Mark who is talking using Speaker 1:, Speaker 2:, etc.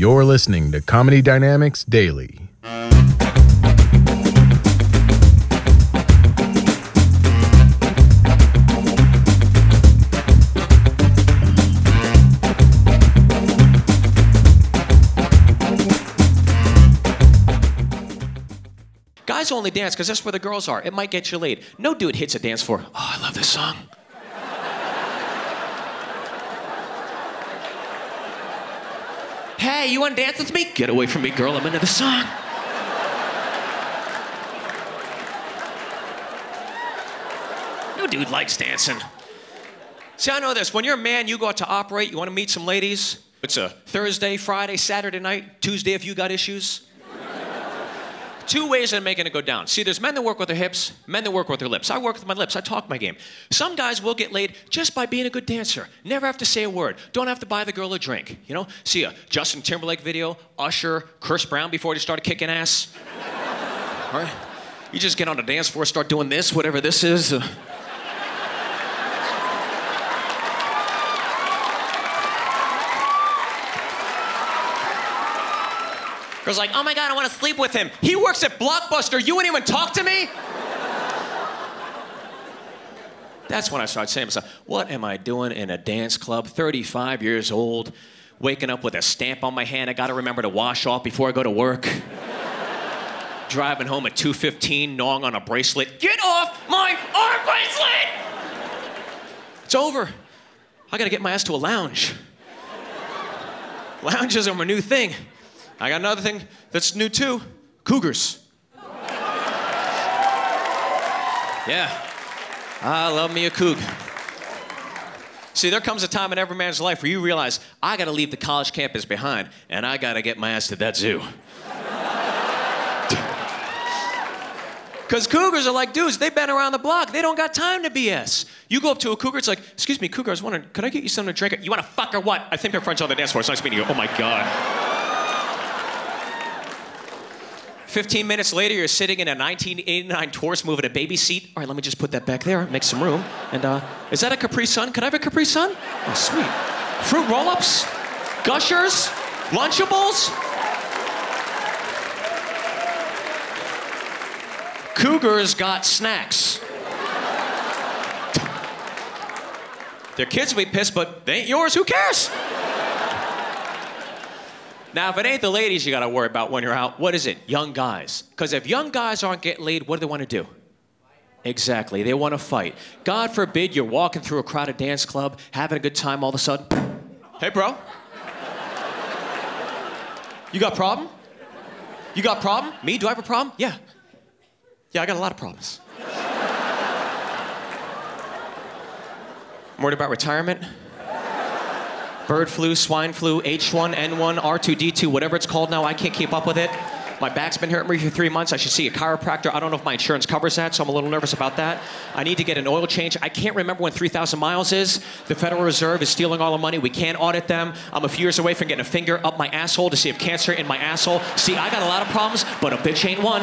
Speaker 1: You're listening to Comedy Dynamics Daily.
Speaker 2: Guys only dance because that's where the girls are. It might get you laid. No dude hits a dance floor. Oh, I love this song. Hey, you want to dance with me? Get away from me, girl. I'm into the song. No dude likes dancing. See, I know this. When you're a man, you go out to operate, you want to meet some ladies. It's a Thursday, Friday, Saturday night, Tuesday if you got issues two ways of making it go down. See, there's men that work with their hips, men that work with their lips. I work with my lips. I talk my game. Some guys will get laid just by being a good dancer. Never have to say a word. Don't have to buy the girl a drink. You know? See a Justin Timberlake video, Usher, Chris Brown before he started kicking ass. Right? You just get on the dance floor, start doing this, whatever this is. Uh, Girl's like, oh my God, I want to sleep with him. He works at Blockbuster. You wouldn't even talk to me? That's when I started saying to myself, what am I doing in a dance club? 35 years old, waking up with a stamp on my hand I gotta remember to wash off before I go to work. Driving home at 2.15, gnawing on a bracelet. Get off my arm bracelet! It's over. I gotta get my ass to a lounge. Lounges are my new thing. I got another thing that's new too cougars. Yeah, I love me a coug. See, there comes a time in every man's life where you realize I got to leave the college campus behind and I got to get my ass to that zoo. Because cougars are like dudes, they've been around the block. They don't got time to BS. You go up to a cougar, it's like, excuse me, cougar, I was wondering, could I get you something to drink? You want to fuck or what? I think they're French on the dance floor. It's nice meeting you. Oh my God. 15 minutes later, you're sitting in a 1989 Taurus moving in a baby seat. All right, let me just put that back there, make some room. And uh, is that a Capri Sun? Could I have a Capri Sun? Oh, sweet. Fruit roll ups, gushers, Lunchables. Cougars got snacks. Their kids will be pissed, but they ain't yours. Who cares? Now, if it ain't the ladies you got to worry about when you're out, what is it? Young guys. Because if young guys aren't getting laid, what do they want to do? Exactly. They want to fight. God forbid you're walking through a crowded dance club, having a good time, all of a sudden, hey, bro. You got problem? You got problem? Me? Do I have a problem? Yeah. Yeah, I got a lot of problems. I'm worried about retirement bird flu, swine flu, H1N1, R2D2, whatever it's called now. I can't keep up with it. My back's been hurting me for three months. I should see a chiropractor. I don't know if my insurance covers that, so I'm a little nervous about that. I need to get an oil change. I can't remember when 3,000 miles is. The Federal Reserve is stealing all the money. We can't audit them. I'm a few years away from getting a finger up my asshole to see if cancer in my asshole. See, I got a lot of problems, but a bitch ain't one.